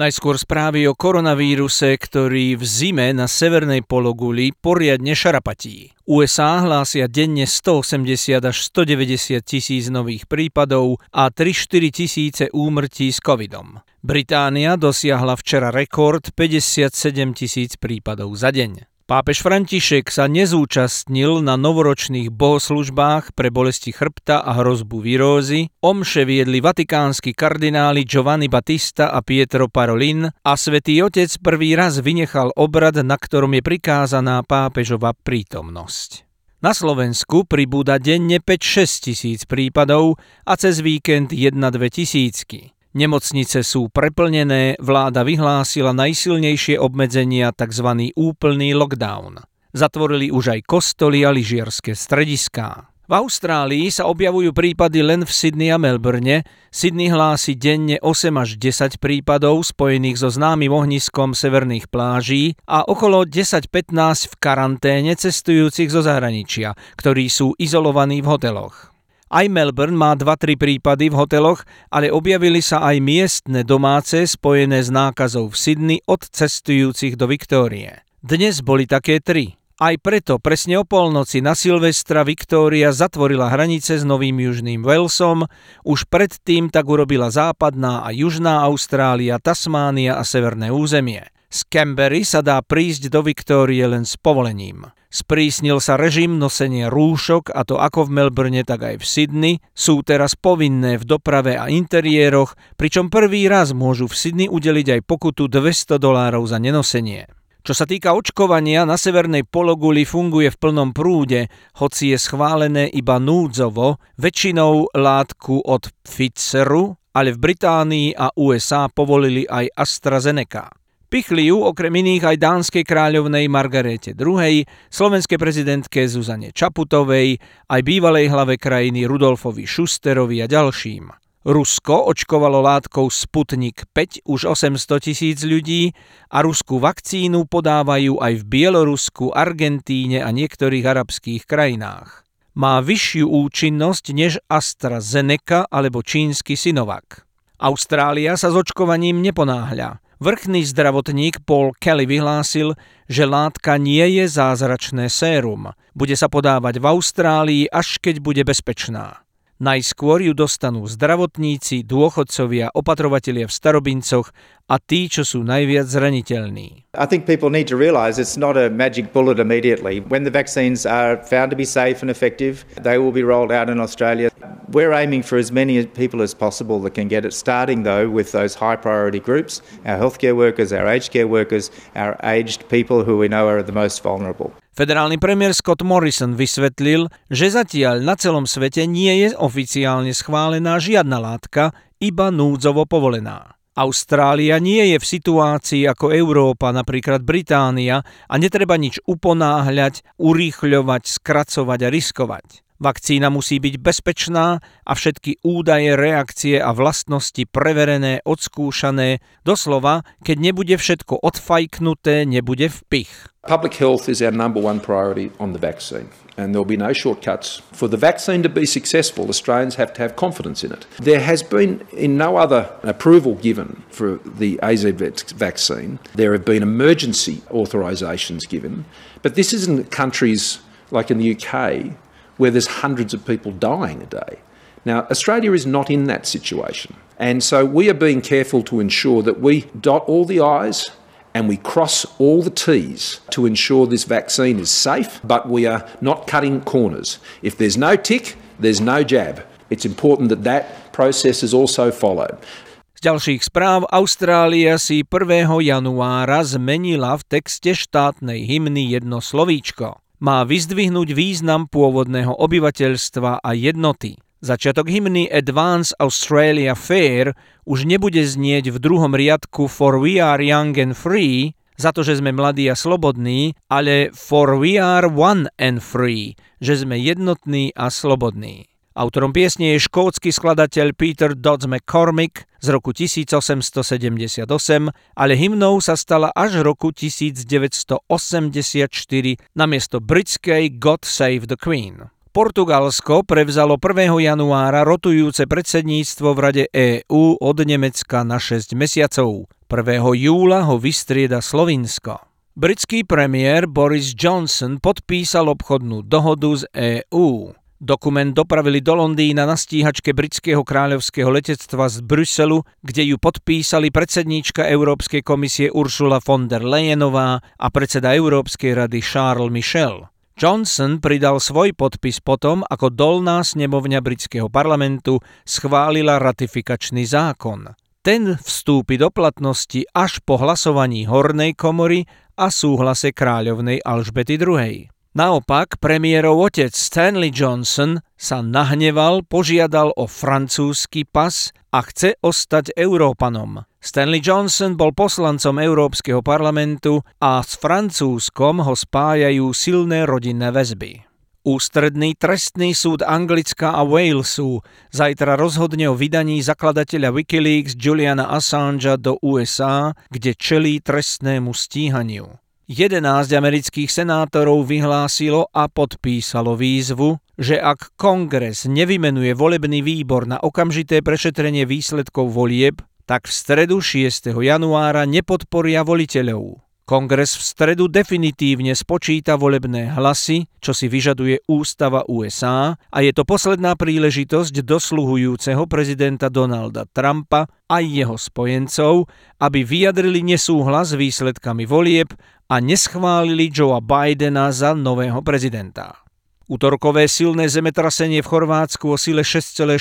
Najskôr správy o koronavíruse, ktorý v zime na severnej pologuli poriadne šarapatí. USA hlásia denne 180 až 190 tisíc nových prípadov a 3-4 tisíce úmrtí s covidom. Británia dosiahla včera rekord 57 tisíc prípadov za deň. Pápež František sa nezúčastnil na novoročných bohoslužbách pre bolesti chrbta a hrozbu virózy. Omše viedli vatikánsky kardináli Giovanni Battista a Pietro Parolin a svätý Otec prvý raz vynechal obrad, na ktorom je prikázaná pápežova prítomnosť. Na Slovensku pribúda denne 5-6 tisíc prípadov a cez víkend 1-2 tisícky. Nemocnice sú preplnené, vláda vyhlásila najsilnejšie obmedzenia tzv. úplný lockdown. Zatvorili už aj kostoly a lyžiarske strediská. V Austrálii sa objavujú prípady len v Sydney a Melbourne. Sydney hlási denne 8 až 10 prípadov spojených so známym ohniskom severných pláží a okolo 10-15 v karanténe cestujúcich zo zahraničia, ktorí sú izolovaní v hoteloch. Aj Melbourne má 2-3 prípady v hoteloch, ale objavili sa aj miestne domáce spojené s nákazou v Sydney od cestujúcich do Viktórie. Dnes boli také tri. Aj preto presne o polnoci na Silvestra Viktória zatvorila hranice s Novým Južným Walesom, už predtým tak urobila západná a južná Austrália, Tasmánia a severné územie. Z Canberry sa dá prísť do Viktórie len s povolením. Sprísnil sa režim nosenia rúšok a to ako v Melbourne, tak aj v Sydney. Sú teraz povinné v doprave a interiéroch, pričom prvý raz môžu v Sydney udeliť aj pokutu 200 dolárov za nenosenie. Čo sa týka očkovania, na severnej pologuli funguje v plnom prúde, hoci je schválené iba núdzovo, väčšinou látku od Pfizeru, ale v Británii a USA povolili aj AstraZeneca. Pichli ju okrem iných aj dánskej kráľovnej Margarete II, slovenskej prezidentke Zuzane Čaputovej, aj bývalej hlave krajiny Rudolfovi Šusterovi a ďalším. Rusko očkovalo látkou Sputnik 5 už 800 tisíc ľudí a ruskú vakcínu podávajú aj v Bielorusku, Argentíne a niektorých arabských krajinách. Má vyššiu účinnosť než AstraZeneca alebo čínsky Sinovac. Austrália sa s očkovaním neponáhľa. Vrchný zdravotník Paul Kelly vyhlásil, že látka nie je zázračné sérum. Bude sa podávať v Austrálii, až keď bude bezpečná. Najskôr ju dostanú zdravotníci, dôchodcovia, opatrovatelia v starobincoch a tí, čo sú najviac zraniteľní. I think people need to realize it's not a magic bullet immediately. When the vaccines are found to be safe and effective, they will be rolled out in Australia. We're aiming for as many people as possible that can get it, starting though with those high priority groups, our healthcare workers, our aged care workers, our aged people who we know are the most vulnerable. Federálny premiér Scott Morrison vysvetlil, že zatiaľ na celom svete nie je oficiálne schválená žiadna látka, iba núdzovo povolená. Austrália nie je v situácii ako Európa, napríklad Británia a netreba nič uponáhľať, urýchľovať, skracovať a riskovať. Vakcína musí byť bezpečná a všetky údaje, reakcie a vlastnosti preverené, odskúšané. Doslova, keď nebude všetko odfajknuté, nebude vpich. Public health is our number one priority on the vaccine. and there'll be no shortcuts. For the vaccine to be successful, Australians have to have confidence in it. There has been in no other approval given for the AZ vaccine. There have been emergency authorisations given, but this isn't countries like in the UK where there's hundreds of people dying a day. Now, Australia is not in that situation. And so we are being careful to ensure that we dot all the I's and we cross all the T's to ensure this vaccine is safe, but we are not cutting corners. If there's no tick, there's no jab. It's important that that process is also followed. Z ďalších správ Austrália si 1. januára zmenila v texte štátnej hymny jedno slovíčko. Má vyzdvihnúť význam pôvodného obyvateľstva a jednoty. Začiatok hymny Advance Australia Fair už nebude znieť v druhom riadku For we are young and free, za to, že sme mladí a slobodní, ale For we are one and free, že sme jednotní a slobodní. Autorom piesne je škótsky skladateľ Peter Dodds McCormick z roku 1878, ale hymnou sa stala až roku 1984 namiesto britskej God Save the Queen. Portugalsko prevzalo 1. januára rotujúce predsedníctvo v Rade EÚ od Nemecka na 6 mesiacov. 1. júla ho vystrieda Slovinsko. Britský premiér Boris Johnson podpísal obchodnú dohodu z EÚ. Dokument dopravili do Londýna na stíhačke britského kráľovského letectva z Bruselu, kde ju podpísali predsedníčka Európskej komisie Ursula von der Leyenová a predseda Európskej rady Charles Michel. Johnson pridal svoj podpis potom, ako dolná snemovňa britského parlamentu schválila ratifikačný zákon. Ten vstúpi do platnosti až po hlasovaní hornej komory a súhlase kráľovnej Alžbety II. Naopak, premiérov otec Stanley Johnson sa nahneval, požiadal o francúzsky pas a chce ostať Európanom. Stanley Johnson bol poslancom Európskeho parlamentu a s Francúzskom ho spájajú silné rodinné väzby. Ústredný trestný súd Anglicka a Walesu zajtra rozhodne o vydaní zakladateľa Wikileaks Juliana Assangea do USA, kde čelí trestnému stíhaniu. 11 amerických senátorov vyhlásilo a podpísalo výzvu, že ak kongres nevymenuje volebný výbor na okamžité prešetrenie výsledkov volieb, tak v stredu 6. januára nepodporia voliteľov. Kongres v stredu definitívne spočíta volebné hlasy, čo si vyžaduje ústava USA a je to posledná príležitosť dosluhujúceho prezidenta Donalda Trumpa a jeho spojencov, aby vyjadrili nesúhlas s výsledkami volieb a neschválili Joea Bidena za nového prezidenta. Útorkové silné zemetrasenie v Chorvátsku o sile 6,4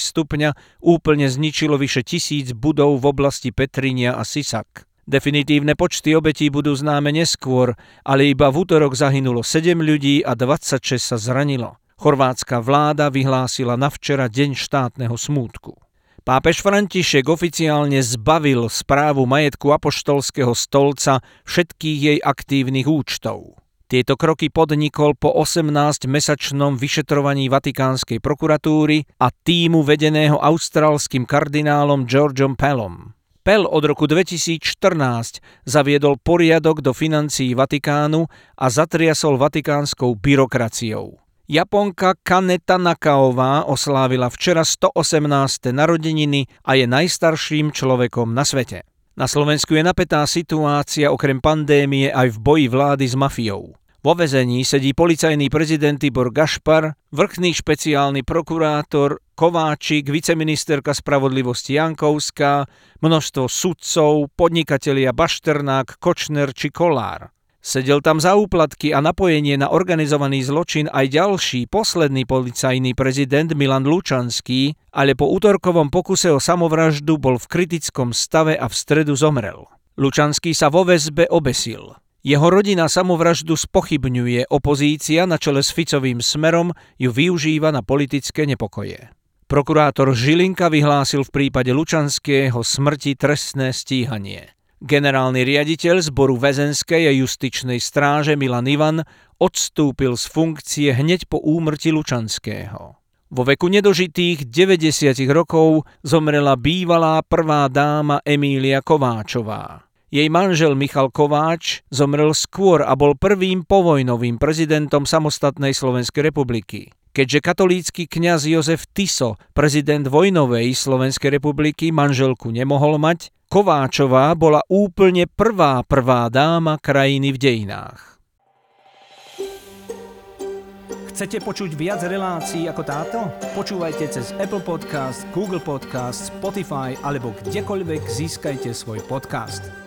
stupňa úplne zničilo vyše tisíc budov v oblasti Petrinia a Sisak. Definitívne počty obetí budú známe neskôr, ale iba v útorok zahynulo 7 ľudí a 26 sa zranilo. Chorvátska vláda vyhlásila na včera deň štátneho smútku. Pápež František oficiálne zbavil správu majetku apoštolského stolca všetkých jej aktívnych účtov. Tieto kroky podnikol po 18-mesačnom vyšetrovaní Vatikánskej prokuratúry a týmu vedeného austrálskym kardinálom Georgeom Pellom. Pell od roku 2014 zaviedol poriadok do financií Vatikánu a zatriasol vatikánskou byrokraciou. Japonka Kaneta Nakaová oslávila včera 118. narodeniny a je najstarším človekom na svete. Na Slovensku je napätá situácia okrem pandémie aj v boji vlády s mafiou. Vo vezení sedí policajný prezident Tibor Gašpar, vrchný špeciálny prokurátor Kováčik, viceministerka spravodlivosti Jankovská, množstvo sudcov, podnikatelia Bašternák, Kočner či Kolár. Sedel tam za úplatky a napojenie na organizovaný zločin aj ďalší, posledný policajný prezident Milan Lučanský, ale po útorkovom pokuse o samovraždu bol v kritickom stave a v stredu zomrel. Lučanský sa vo väzbe obesil. Jeho rodina samovraždu spochybňuje, opozícia na čele s Ficovým smerom ju využíva na politické nepokoje. Prokurátor Žilinka vyhlásil v prípade Lučanského smrti trestné stíhanie. Generálny riaditeľ zboru väzenskej a justičnej stráže Milan Ivan odstúpil z funkcie hneď po úmrti Lučanského. Vo veku nedožitých 90 rokov zomrela bývalá prvá dáma Emília Kováčová. Jej manžel Michal Kováč zomrel skôr a bol prvým povojnovým prezidentom samostatnej Slovenskej republiky. Keďže katolícky kňaz Jozef Tiso, prezident vojnovej Slovenskej republiky, manželku nemohol mať, Kováčová bola úplne prvá prvá dáma krajiny v dejinách. Chcete počuť viac relácií ako táto? Počúvajte cez Apple Podcast, Google Podcast, Spotify alebo kdekoľvek získajte svoj podcast.